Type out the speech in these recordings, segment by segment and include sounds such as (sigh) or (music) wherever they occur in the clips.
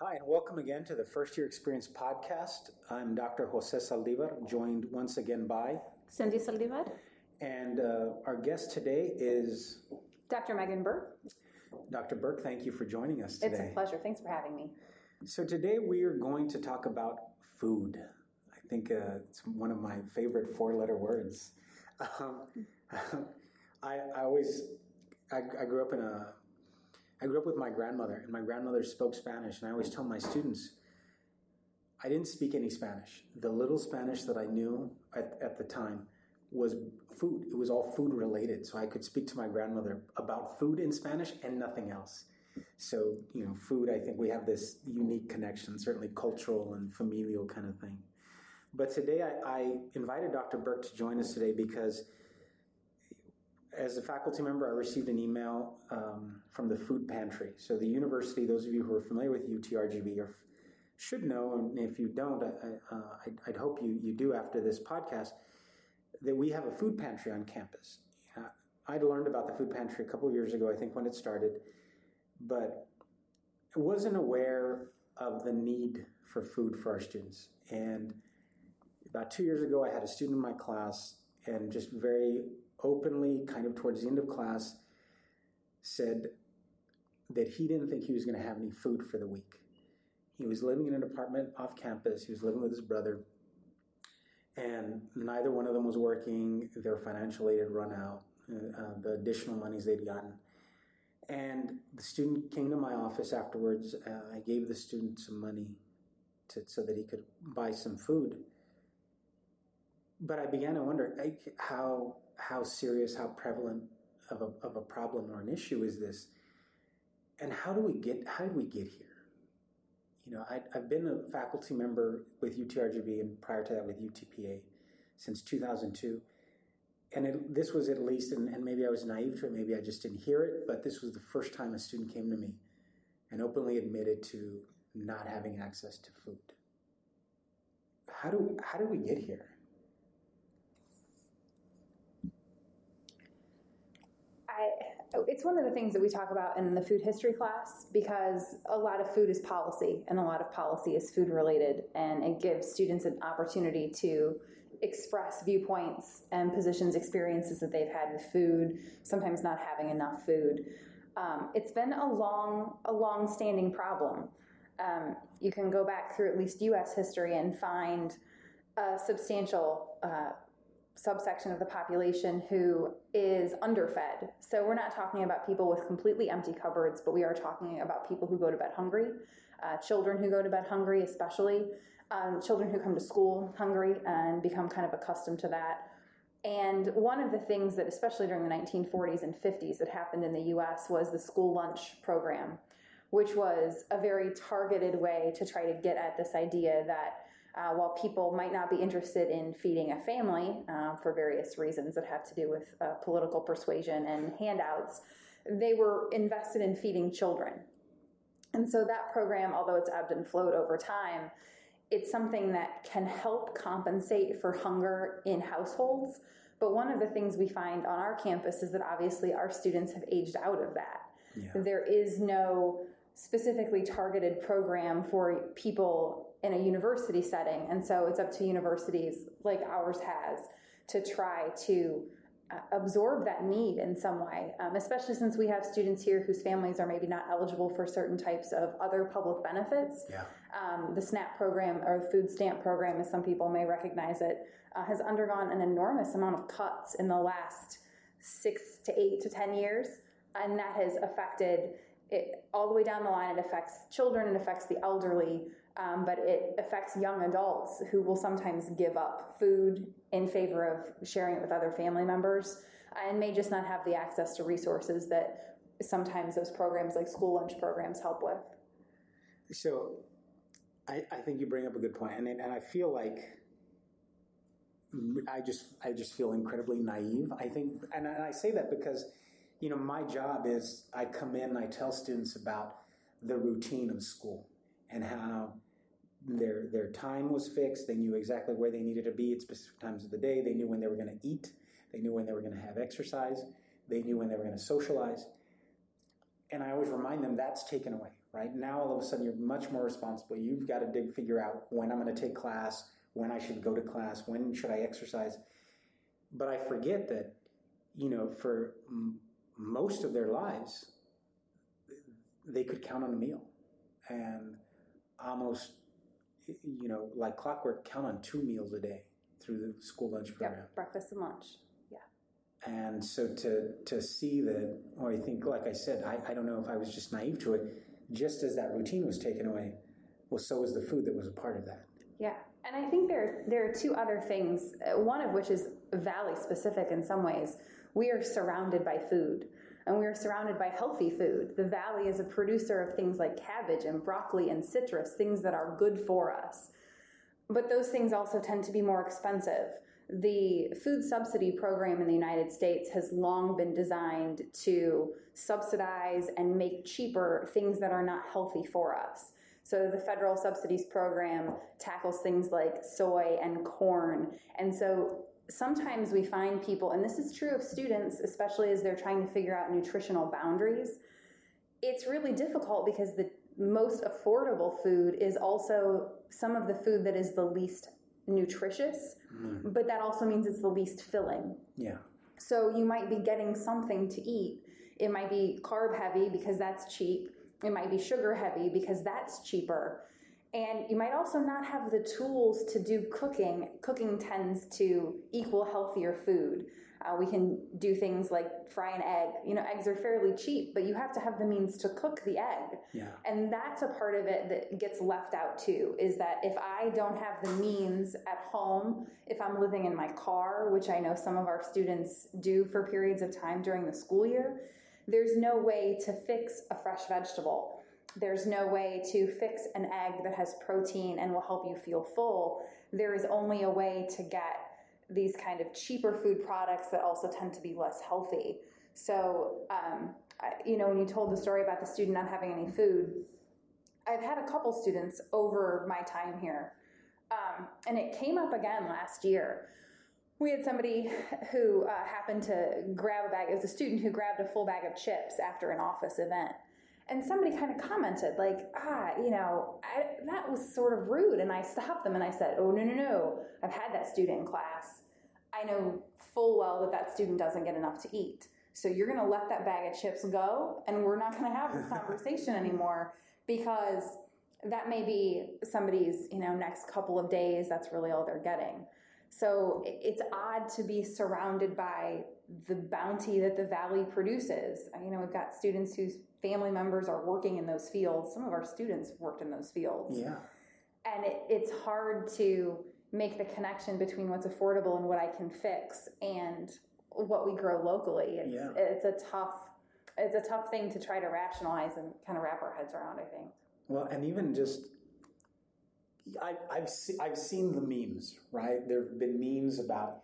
Hi, and welcome again to the First Year Experience podcast. I'm Dr. Jose Saldivar, joined once again by Cindy Saldivar. And uh, our guest today is Dr. Megan Burke. Dr. Burke, thank you for joining us today. It's a pleasure. Thanks for having me. So, today we are going to talk about food. I think uh, it's one of my favorite four letter words. (laughs) Um, (laughs) I, I, always, I, I grew up in a I grew up with my grandmother, and my grandmother spoke Spanish, and I always tell my students, I didn't speak any Spanish. The little Spanish that I knew at, at the time was food. It was all food related. So I could speak to my grandmother about food in Spanish and nothing else. So, you know, food, I think we have this unique connection, certainly cultural and familial kind of thing. But today I, I invited Dr. Burke to join us today because as a faculty member, I received an email um, from the food pantry. So the university, those of you who are familiar with UTRGV are, should know, and if you don't, I, uh, I'd, I'd, hope you, you do after this podcast, that we have a food pantry on campus. Uh, I'd learned about the food pantry a couple years ago, I think, when it started, but I wasn't aware of the need for food for our students. And about two years ago, I had a student in my class and just very openly, kind of towards the end of class, said that he didn't think he was going to have any food for the week. He was living in an apartment off campus. He was living with his brother, and neither one of them was working. Their financial aid had run out, uh, the additional monies they'd gotten. And the student came to my office afterwards. Uh, I gave the student some money to, so that he could buy some food. But I began to wonder how how serious, how prevalent of a, of a problem or an issue is this, and how do we get how did we get here? You know, I, have been a faculty member with UTRGV and prior to that with UTPA since 2002. And it, this was at least, and, and maybe I was naive to it, maybe I just didn't hear it, but this was the first time a student came to me and openly admitted to not having access to food. How do how do we get here? I, it's one of the things that we talk about in the food history class because a lot of food is policy and a lot of policy is food related. And it gives students an opportunity to express viewpoints and positions experiences that they've had with food sometimes not having enough food. Um, it's been a long a long standing problem. Um, you can go back through at least us history and find a substantial uh, subsection of the population who is underfed. So we're not talking about people with completely empty cupboards, but we are talking about people who go to bed hungry, uh, children who go to bed hungry, especially um, children who come to school hungry and become kind of accustomed to that. And one of the things that, especially during the 1940s and 50s, that happened in the US was the school lunch program, which was a very targeted way to try to get at this idea that uh, while people might not be interested in feeding a family uh, for various reasons that have to do with uh, political persuasion and handouts, they were invested in feeding children. And so that program, although it's ebbed and flowed over time, it's something that can help compensate for hunger in households. But one of the things we find on our campus is that obviously our students have aged out of that. Yeah. There is no specifically targeted program for people in a university setting. And so it's up to universities like ours has to try to uh, absorb that need in some way, um, especially since we have students here whose families are maybe not eligible for certain types of other public benefits. Yeah. Um, the SNAP program or the food stamp program, as some people may recognize it, uh, has undergone an enormous amount of cuts in the last six to eight to 10 years. And that has affected it, all the way down the line, it affects children, it affects the elderly, um, but it affects young adults who will sometimes give up food in favor of sharing it with other family members and may just not have the access to resources that sometimes those programs like school lunch programs help with. So I, I think you bring up a good point, and, and I feel like I just I just feel incredibly naive. I think, and I say that because you know, my job is I come in and I tell students about the routine of school and how their their time was fixed. They knew exactly where they needed to be at specific times of the day. They knew when they were going to eat. They knew when they were going to have exercise. They knew when they were going to socialize. And I always remind them that's taken away right? Now all of a sudden you're much more responsible. You've got to dig, figure out when I'm going to take class, when I should go to class, when should I exercise. But I forget that, you know, for most of their lives, they could count on a meal and almost, you know, like clockwork, count on two meals a day through the school lunch program. Yep, breakfast and lunch. Yeah. And so to to see that, or I think, like I said, I, I don't know if I was just naive to it. Just as that routine was taken away, well, so was the food that was a part of that. Yeah, and I think there there are two other things. uh, One of which is valley specific in some ways. We are surrounded by food, and we are surrounded by healthy food. The valley is a producer of things like cabbage and broccoli and citrus, things that are good for us. But those things also tend to be more expensive. The food subsidy program in the United States has long been designed to subsidize and make cheaper things that are not healthy for us. So the federal subsidies program tackles things like soy and corn. And so sometimes we find people, and this is true of students, especially as they're trying to figure out nutritional boundaries, it's really difficult because the most affordable food is also some of the food that is the least nutritious, Mm. but that also means it's the least filling. Yeah. So you might be getting something to eat. It might be carb heavy because that's cheap. It might be sugar heavy because that's cheaper. And you might also not have the tools to do cooking. Cooking tends to equal healthier food. Uh, we can do things like fry an egg. You know, eggs are fairly cheap, but you have to have the means to cook the egg. Yeah. And that's a part of it that gets left out too is that if I don't have the means at home, if I'm living in my car, which I know some of our students do for periods of time during the school year, there's no way to fix a fresh vegetable. There's no way to fix an egg that has protein and will help you feel full. There is only a way to get these kind of cheaper food products that also tend to be less healthy. So, um, I, you know, when you told the story about the student not having any food, I've had a couple students over my time here, um, and it came up again last year. We had somebody who uh, happened to grab a bag. It was a student who grabbed a full bag of chips after an office event. And somebody kind of commented, like, ah, you know, I, that was sort of rude. And I stopped them and I said, oh, no, no, no. I've had that student in class. I know full well that that student doesn't get enough to eat. So you're going to let that bag of chips go, and we're not going to have this (laughs) conversation anymore because that may be somebody's, you know, next couple of days. That's really all they're getting. So it's odd to be surrounded by the bounty that the valley produces. You know, we've got students whose family members are working in those fields. Some of our students worked in those fields. Yeah. And it, it's hard to make the connection between what's affordable and what I can fix and what we grow locally. It's, Yeah. it's a tough it's a tough thing to try to rationalize and kind of wrap our heads around, I think. Well, and even just, I, I've se- I've seen the memes. Right, there have been memes about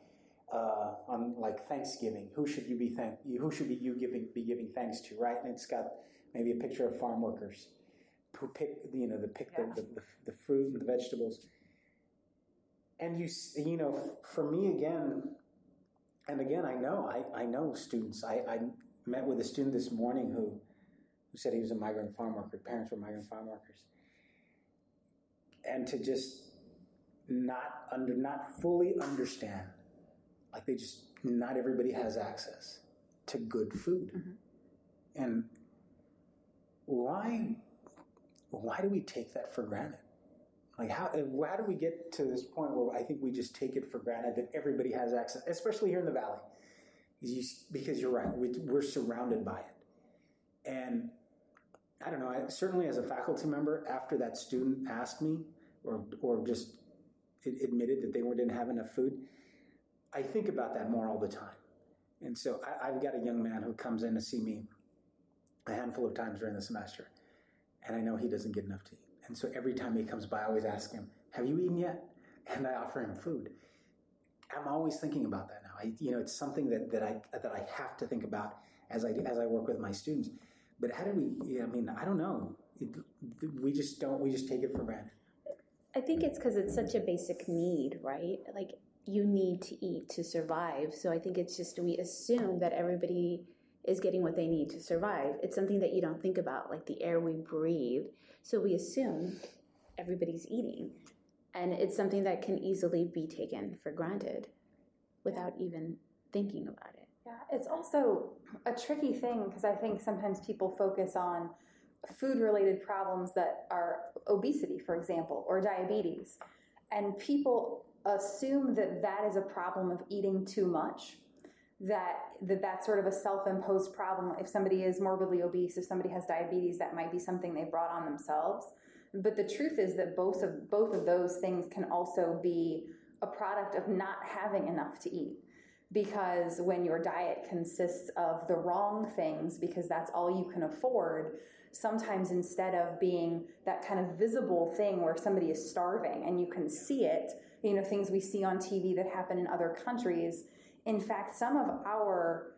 uh, on like Thanksgiving. Who should you be thank? Who should be you giving be giving thanks to? Right, and it's got maybe a picture of farm workers who pick you know the pick Yeah. the, the, the, fruit and the vegetables. And you you know for me again, and again I know I, I know students. I, I met with a student this morning who who said he was a migrant farm worker. Parents were migrant farm workers, and to just not under not fully understand, like they just not everybody has access to good food, Mhm. and why why do we take that for granted? Like how how do we get to this point where I think we just take it for granted that everybody has access, especially here in the valley? You, because you're right, we, we're surrounded by it, and I don't know. I, certainly, as a faculty member, after that student asked me, or or just admitted that they didn't have enough food, I think about that more all the time. And so I, I've got a young man who comes in to see me a handful of times during the semester, and I know he doesn't get enough to eat. And so every time he comes by, I always ask him, "Have you eaten yet?" And I offer him food. I'm always thinking about that now. I, you know, it's something that, that I that I have to think about as I as I work with my students. But how do we? I mean, I don't know. It, we just don't. We just take it for granted. I think it's because it's such a basic need, right? Like you need to eat to survive. So I think it's just we assume that everybody is getting what they need to survive. It's something that you don't think about, like the air we breathe. So we assume everybody's eating. And it's something that can easily be taken for granted without even thinking about it. Yeah, it's also a tricky thing because I think sometimes people focus on food related problems that are obesity, for example, or diabetes. And people assume that that is a problem of eating too much that, that that's sort of a self-imposed problem. If somebody is morbidly obese if somebody has diabetes that might be something they brought on themselves. But the truth is that both of both of those things can also be a product of not having enough to eat because when your diet consists of the wrong things because that's all you can afford sometimes instead of being that kind of visible thing where somebody is starving and you can see it you know things we see on TV that happen in other countries in fact some of our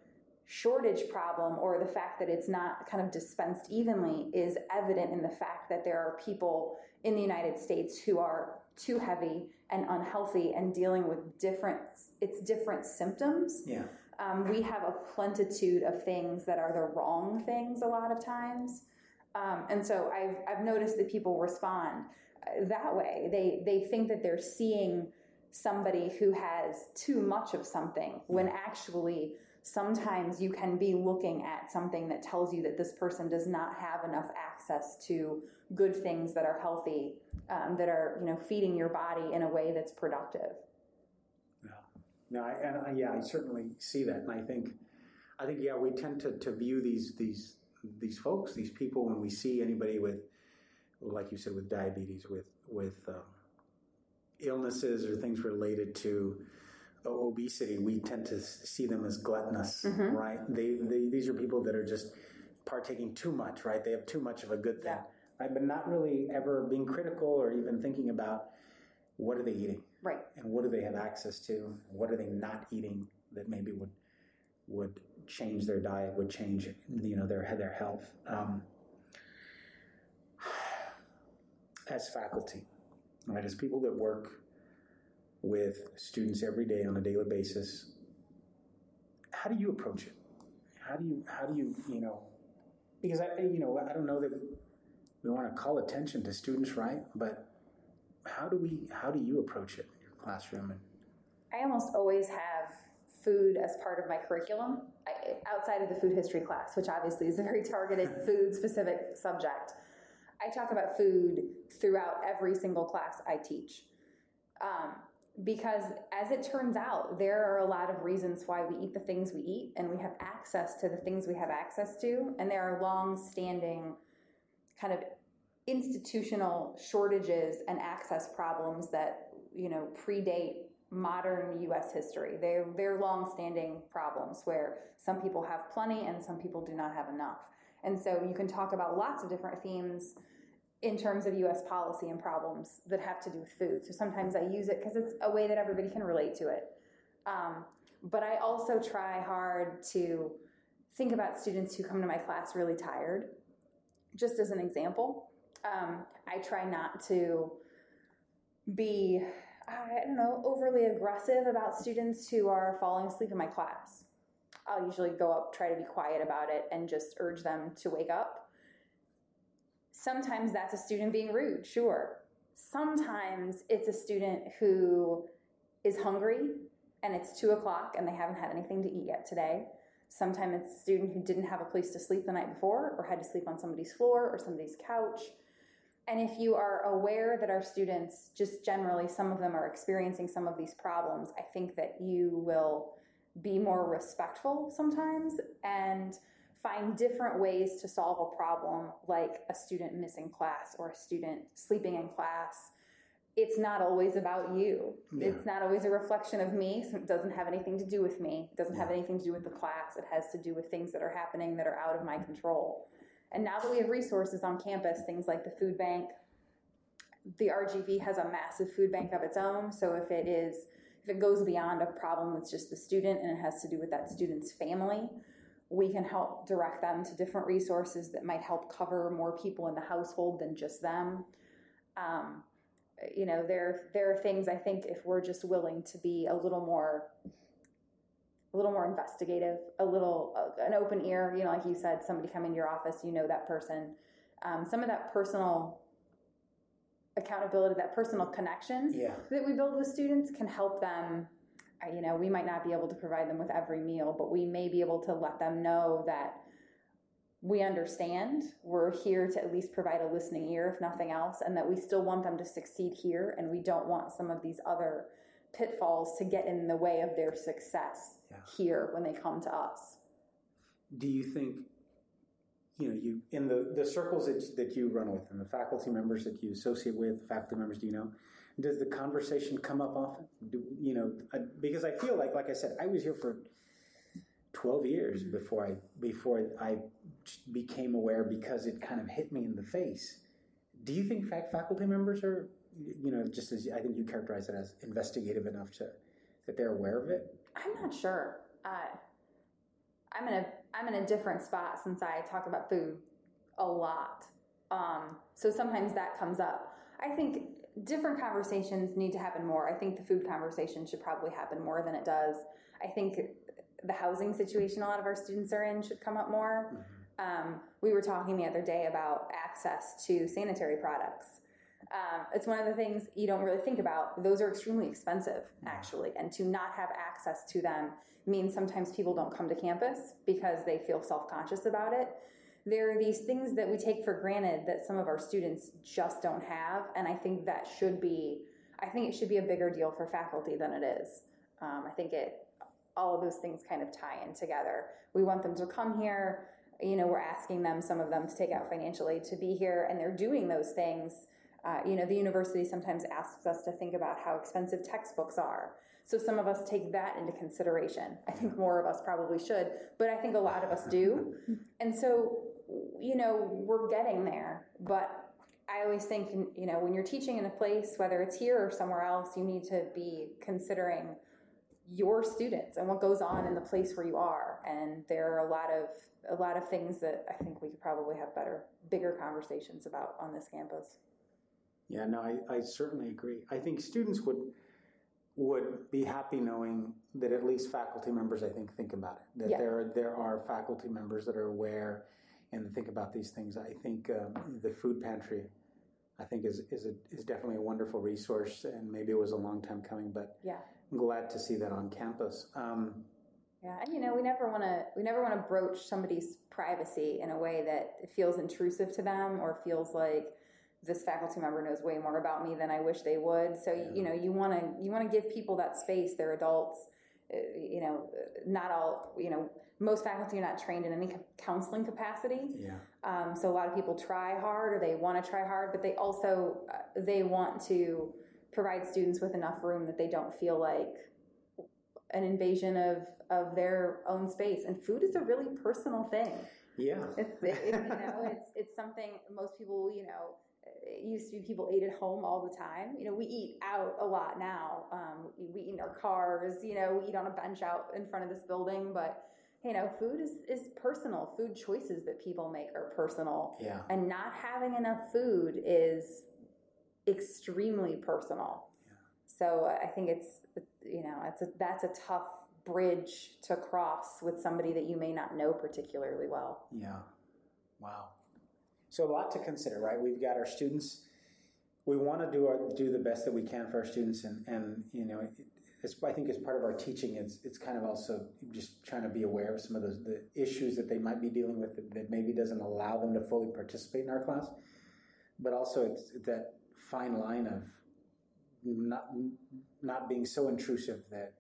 shortage problem or the fact that it's not kind of dispensed evenly is evident in the fact that there are people in the United States who are too heavy and unhealthy and dealing with different it's different symptoms. Yeah. um, we have a plentitude of things that are the wrong things a lot of times. Um, and so I've, I've noticed that people respond uh, that way. They they think that they're seeing somebody who has too much of something when actually sometimes you can be looking at something that tells you that this person does not have enough access to good things that are healthy um, that are you know feeding your body in a way that's productive. Yeah, No, I, and I, yeah, I certainly see that, and I think, I think, yeah, we tend to, to view these these these folks, these people, when we see anybody with, like you said, with diabetes, with with um, illnesses or things related to o- obesity, we tend to see them as gluttonous, Mhm. right? They, they these are people that are just partaking too much, right? They have too much of a good thing, Yeah. right? But not really ever being critical or even thinking about what are they eating right and what do they have access to? What are they not eating that maybe would would change their diet, would change you know their their health? Um, (sighs) as faculty, right, as people that work with students every day on a daily basis, how do you approach it? How do you how do you you know? Because I you know I don't know that we want to call attention to students, right? But how do we how do you approach it in your classroom and I almost always have food as part of my curriculum I, outside of the food history class, which obviously is a very targeted (laughs) food specific subject. I talk about food throughout every single class I teach. Um, because as it turns out, there are a lot of reasons why we eat the things we eat and we have access to the things we have access to. And there are long standing kind of institutional shortages and access problems that, you know, predate modern U.S. history. They're they're long-standing problems where some people have plenty and some people do not have enough. And so you can talk about lots of different themes in terms of U.S. policy and problems that have to do with food. So sometimes I use it because it's a way that everybody can relate to it. Um, but I also try hard to think about students who come to my class really tired. Just as an example, um, I try not to be I don't know, overly aggressive about students who are falling asleep in my class. I'll usually go up, try to be quiet about it, and just urge them to wake up. Sometimes that's a student being rude, sure. Sometimes it's a student who is hungry and it's two o'clock and they haven't had anything to eat yet today. Sometimes it's a student who didn't have a place to sleep the night before or had to sleep on somebody's floor or somebody's couch. And if you are aware that our students, just generally, some of them are experiencing some of these problems, I think that you will be more respectful sometimes and find different ways to solve a problem, like a student missing class or a student sleeping in class. It's not always about you. Yeah. It's not always a reflection of me. So it doesn't have anything to do with me. It doesn't have anything to do with the class. It has to do with things that are happening that are out of my control. And now that we have resources on campus, things like the food bank, the RGV has a massive food bank of its own. So if it is, if it goes beyond a problem that's just the student and it has to do with that student's family, we can help direct them to different resources that might help cover more people in the household than just them. Um, you know, there there are things I think if we're just willing to be a little more a little more investigative, a little uh, an open ear. You know, like you said, somebody come into your office, you know that person. Um, some of that personal accountability, that personal connection Yeah. that we build with students can help them. You know, we might not be able to provide them with every meal, but we may be able to let them know that we understand. We're here to at least provide a listening ear, if nothing else, and that we still want them to succeed here, and we don't want some of these other pitfalls to get in the way of their success Yeah. here when they come to us. Do you think, you know, you in the, the circles that, that you run with and the faculty members that you associate with, faculty members, do you know, does the conversation come up often? Do, you know, uh, because I feel like, like I said, I was here for 12 years before I, before I became aware because it kind of hit me in the face. Do you think fac- faculty members are, you know, just as I think you characterize it as investigative enough to, that they're aware of it? I'm not sure. Uh, I'm in a I'm in a different spot since I talk about food a lot. Um, so sometimes that comes up. I think different conversations need to happen more. I think the food conversation should probably happen more than it does. I think the housing situation a lot of our students are in should come up more. Um, we were talking the other day about access to sanitary products. Um, it's one of the things you don't really think about. Those are extremely expensive, actually, and to not have access to them means sometimes people don't come to campus because they feel self conscious about it. There are these things that we take for granted that some of our students just don't have, and I think that should be. I think it should be a bigger deal for faculty than it is. Um, I think it all of those things kind of tie in together. We want them to come here. You know, we're asking them, some of them, to take out financial aid to be here, and they're doing those things. Uh, you know, the university sometimes asks us to think about how expensive textbooks are. So some of us take that into consideration. I think more of us probably should, but I think a lot of us do. (laughs) And so, you know, we're getting there. But I always think, you know, when you're teaching in a place, whether it's here or somewhere else, you need to be considering your students and what goes on in the place where you are. And there are a lot of a lot of things that I think we could probably have better, bigger conversations about on this campus. Yeah, no, I, I certainly agree. I think students would would be happy knowing that at least faculty members, I think, think about it. That Yeah. there there are faculty members that are aware and think about these things. I think um, the food pantry, I think, is is a, is definitely a wonderful resource, and maybe it was a long time coming, but Yeah. I'm glad to see that on campus. Um, Yeah, and you know, we never want to we never want to broach somebody's privacy in a way that feels intrusive to them or feels like this faculty member knows way more about me than I wish they would. So you know, you want to you want to give people that space. They're adults. Uh, You know, not all you know. Most faculty are not trained in any counseling capacity. yeah, Um, so a lot of people try hard or they want to try hard, but they also uh, they want to provide students with enough room that they don't feel like an invasion of of their own space. And food is a really personal thing. yeah, It's it, it- you know it's it's something most people you know. It used to be people ate at home all the time. You know, we eat out a lot now. Um, we, eat in our cars. You know, we eat on a bench out in front of this building. But you know, food is is personal. Food choices that people make are personal yeah. and not having enough food is extremely personal. Yeah. So uh, I think it's you know it's a, that's a tough bridge to cross with somebody that you may not know particularly well. Yeah. Wow. So a lot to consider, right? We've got our students. We want to do our do the best that we can for our students, and and you know, I think as part of our teaching, it's it's kind of also just trying to be aware of some of those the issues that they might be dealing with that, that maybe doesn't allow them to fully participate in our class, but also it's that fine line of not not being so intrusive that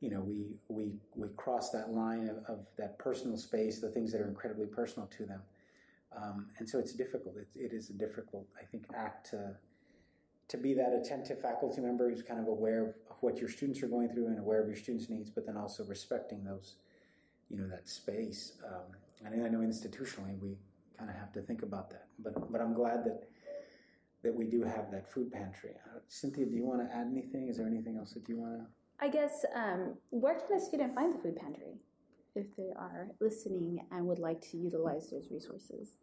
you know we we we cross that line of, of that personal space, the things that are incredibly personal to them, um, and so it's difficult. It, it is a difficult, I think, act to to be that attentive faculty member who's kind of aware of, what your students are going through and aware of your students' needs, but then also respecting those, you know, that space. Um, and I know institutionally we kind of have to think about that, but but I'm glad that that we do have that food pantry. Uh, Cynthia, do you want to add anything? Is there anything else that you want to? I guess um, where can a student find the food pantry if they are listening and would like to utilize those resources?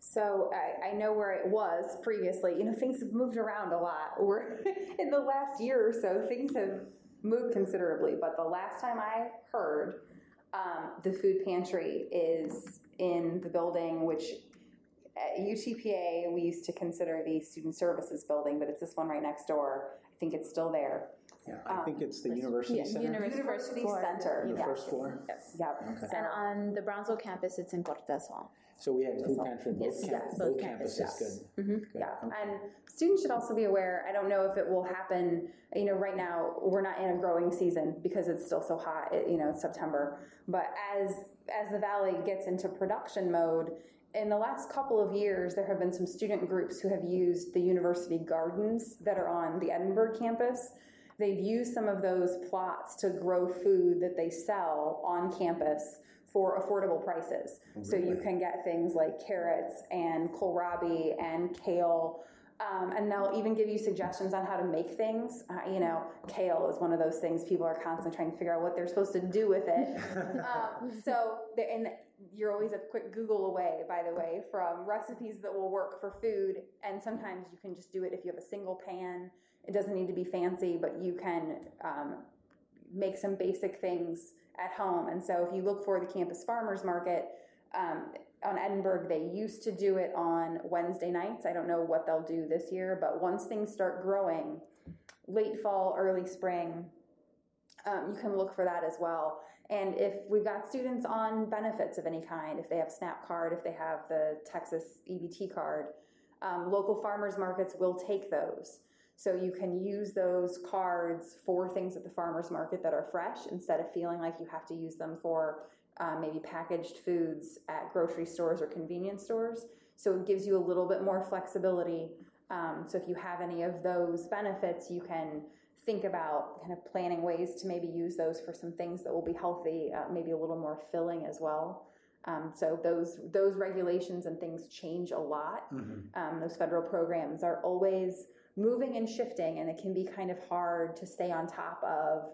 So I, I know where it was previously. You know, things have moved around a lot. We're (laughs) in the last year or so, things have moved considerably, but the last time I heard, um, the food pantry is in the building, which at UTPA we used to consider the student services building, but it's this one right next door. I think it's still there. Yeah, I think it's the university yeah, center. university- University floor. Center. The yes. first floor. Yes. Yep. Okay. So- And on the Brownsville campus, it's in Cortez Hall. So we have food pantry both, Yes, camp- yes, both both campuses. campuses. Good. Mhm. Good. Yeah, Okay. and students should also be aware. I don't know if it will happen. You know, right now we're not in a growing season because it's still so hot. It, you know, it's September. But as as the valley gets into production mode, in the last couple of years, there have been some student groups who have used the university gardens that are on the Edinburg campus. They've used some of those plots to grow food that they sell on campus for affordable prices. So you can get things like carrots and kohlrabi and kale. Um, and they'll even give you suggestions on how to make things. Uh, you know, kale is one of those things people are constantly trying to figure out what they're supposed to do with it. (laughs) um, so, and you're always a quick Google away, by the way, from recipes that will work for food. And sometimes you can just do it if you have a single pan. It doesn't need to be fancy, but you can um, make some basic things at home. And so, if you look for the campus farmers market um, on Edinburg, they used to do it on Wednesday nights. I don't know what they'll do this year, but once things start growing, late fall, early spring, um, you can look for that as well. And if we've got students on benefits of any kind, if they have SNAP card, if they have the Texas EBT card, um, local farmers markets will take those. So you can use those cards for things at the farmers market that are fresh instead of feeling like you have to use them for uh, maybe packaged foods at grocery stores or convenience stores. So it gives you a little bit more flexibility. Um, so if you have any of those benefits, you can think about kind of planning ways to maybe use those for some things that will be healthy, uh, maybe a little more filling as well. Um, so those those regulations and things change a lot. Mhm. Um, those federal programs are always moving and shifting, and it can be kind of hard to stay on top of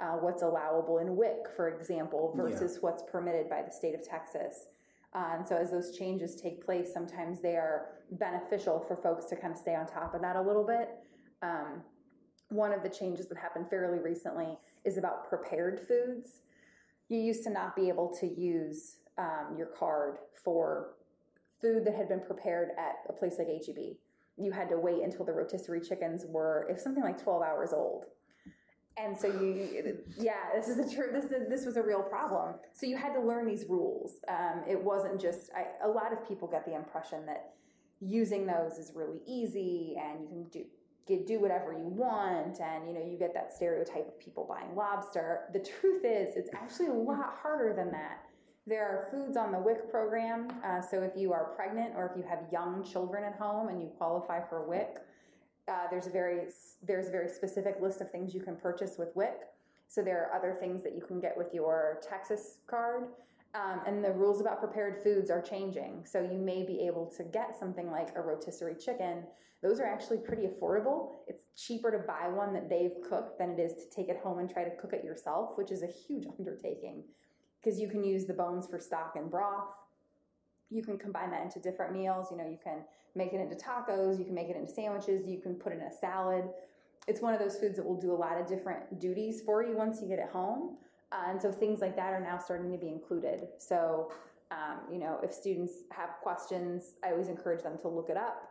uh, what's allowable in WIC, for example, Yeah. versus what's permitted by the state of Texas. And so, as those changes take place, sometimes they are beneficial for folks to kind of stay on top of that a little bit. Um, one of the changes that happened fairly recently is about prepared foods. You used to not be able to use um, your card for food that had been prepared at a place like HEB. You had to wait until the rotisserie chickens were, if something like 12 hours old. And so you, yeah, this is a true. This is, this was a real problem. So you had to learn these rules. Um, it wasn't just. I, a lot of people get the impression that using those is really easy and you can do get, do whatever you want and you know you get that stereotype of people buying lobster the truth is it's actually a lot harder than that there are foods on the wic program uh, so if you are pregnant or if you have young children at home and you qualify for wic uh, there's a very there's a very specific list of things you can purchase with wic so there are other things that you can get with your texas card um, and the rules about prepared foods are changing. So you may be able to get something like a rotisserie chicken. Those are actually pretty affordable. It's cheaper to buy one that they've cooked than it is to take it home and try to cook it yourself, which is a huge (laughs) undertaking because you can use the bones for stock and broth. You can combine that into different meals. You know, you can make it into tacos, you can make it into sandwiches, you can put it in a salad. It's one of those foods that will do a lot of different duties for you once you get it home. Uh, and so things like that are now starting to be included. So, um, you know, if students have questions, I always encourage them to look it up.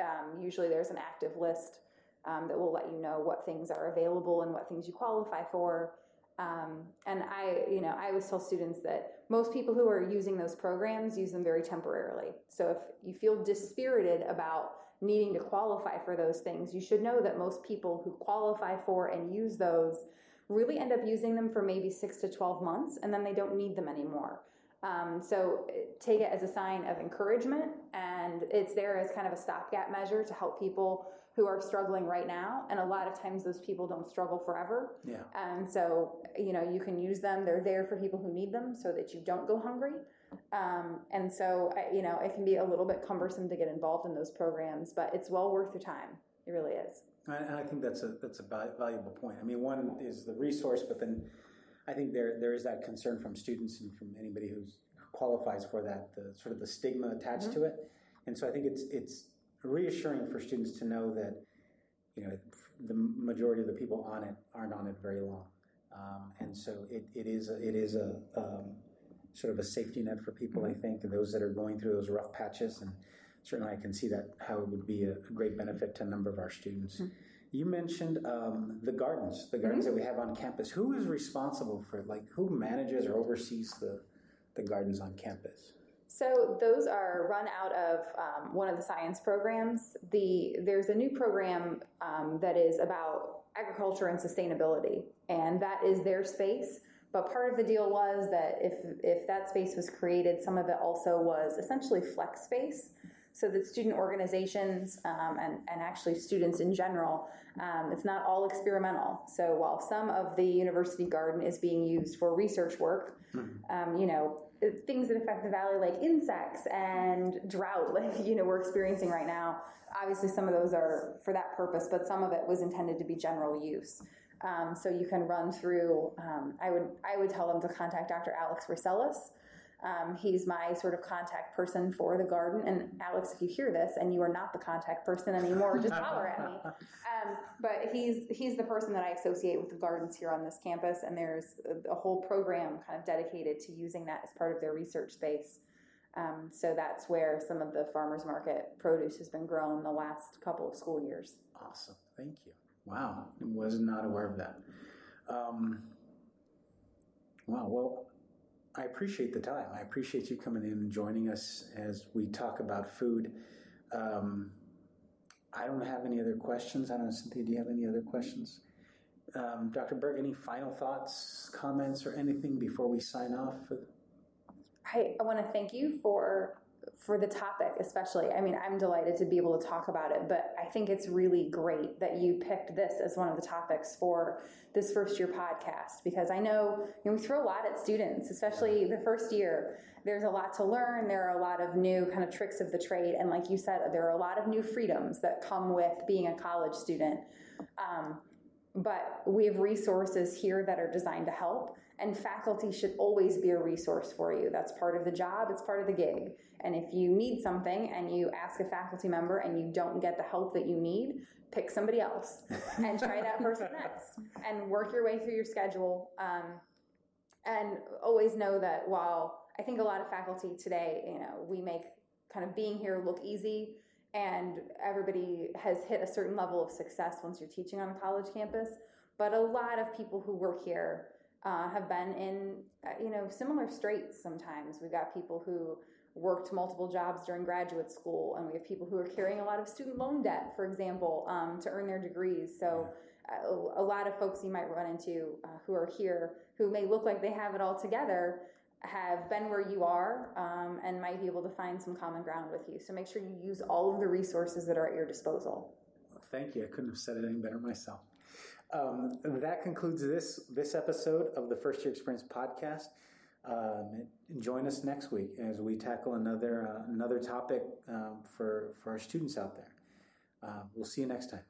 Um, usually there's an active list um, that will let you know what things are available and what things you qualify for. Um, and I, you know, I always tell students that most people who are using those programs use them very temporarily. So if you feel dispirited about needing to qualify for those things, you should know that most people who qualify for and use those really end up using them for maybe six to 12 months and then they don't need them anymore. Um, so take it as a sign of encouragement and it's there as kind of a stopgap measure to help people who are struggling right now. And a lot of times those people don't struggle forever. Yeah. And so, you know, you can use them. They're there for people who need them so that you don't go hungry. Um, and so, you know, it can be a little bit cumbersome to get involved in those programs, but it's well worth your time. It really is. And I think that's a that's a valuable point. I mean, one is the resource, but then I think there there is that concern from students and from anybody who's who qualifies for that, the sort of the stigma attached to it. And so I think it's it's reassuring for students to know that you know, the majority of the people on it aren't on it very long. Um, and so it, it is a, it is a um, sort of a safety net for people, I think, and those that are going through those rough patches. And certainly, I can see that how it would be a, a great benefit to a number of our students. Mm-hmm. You mentioned um, the gardens, the gardens mm-hmm. that we have on campus. Who is responsible for like who manages or oversees the the gardens on campus? So those are run out of um, one of the science programs. The there's a new program um, that is about agriculture and sustainability, and that is their space. But part of the deal was that if if that space was created, some of it also was essentially flex space so that student organizations um, and, and actually students in general, um, it's not all experimental. So while some of the university garden is being used for research work, mm-hmm. um, you know, things that affect the valley like insects and drought, (laughs) like, you know, we're experiencing right now, obviously some of those are for that purpose, but some of it was intended to be general use. Um, so you can run through. Um, I would I would tell them to contact Dr. Alex Racelis, um, he's my sort of contact person for the garden. And Alex, if you hear this and you are not the contact person anymore, just holler at me. (laughs) Um, but he's he's the person that I associate with the gardens here on this campus, and there's a, a whole program kind of dedicated to using that as part of their research space. Um, so that's where some of the farmers market produce has been grown the last couple of school years. Awesome, thank you. Wow, was not aware of that. Um, wow, well, I appreciate the time. I appreciate you coming in and joining us as we talk about food. Um, I don't have any other questions. I don't know, Cynthia, do you have any other questions? Um, Dr. Burke, any final thoughts, comments, or anything before we sign off? I, I want to thank you for for the topic, especially. I mean, I'm delighted to be able to talk about it, but I think it's really great that you picked this as one of the topics for this first year podcast because I know, you know we throw a lot at students, especially the first year. There's a lot to learn. There are a lot of new kind of tricks of the trade, and like you said, there are a lot of new freedoms that come with being a college student. Um, but we have resources here that are designed to help and faculty should always be a resource for you. That's part of the job it's part of the gig. And if you need something and you ask a faculty member and you don't get the help that you need pick somebody else (laughs) and try that person next and work your way through your schedule um, and always know that while i think a lot of faculty today you know we make kind of being here look easy and everybody has hit a certain level of success once you're teaching on a college campus. But a lot of people who work here uh, have been in, uh, you know, similar straits sometimes. We've got people who worked multiple jobs during graduate school, and we have people who are carrying a lot of student loan debt, for example, um, to earn their degrees. So, uh, a lot of folks you might run into uh, who are here who may look like they have it all together have been where you are um, and might be able to find some common ground with you. So make sure you use all of the resources that are at your disposal. Well, thank you. I couldn't have said it any better myself. Um, that concludes this this episode of the First Year Experience podcast. Um, join us next week as we tackle another uh, another topic um, for for our students out there. Uh, we'll see you next time.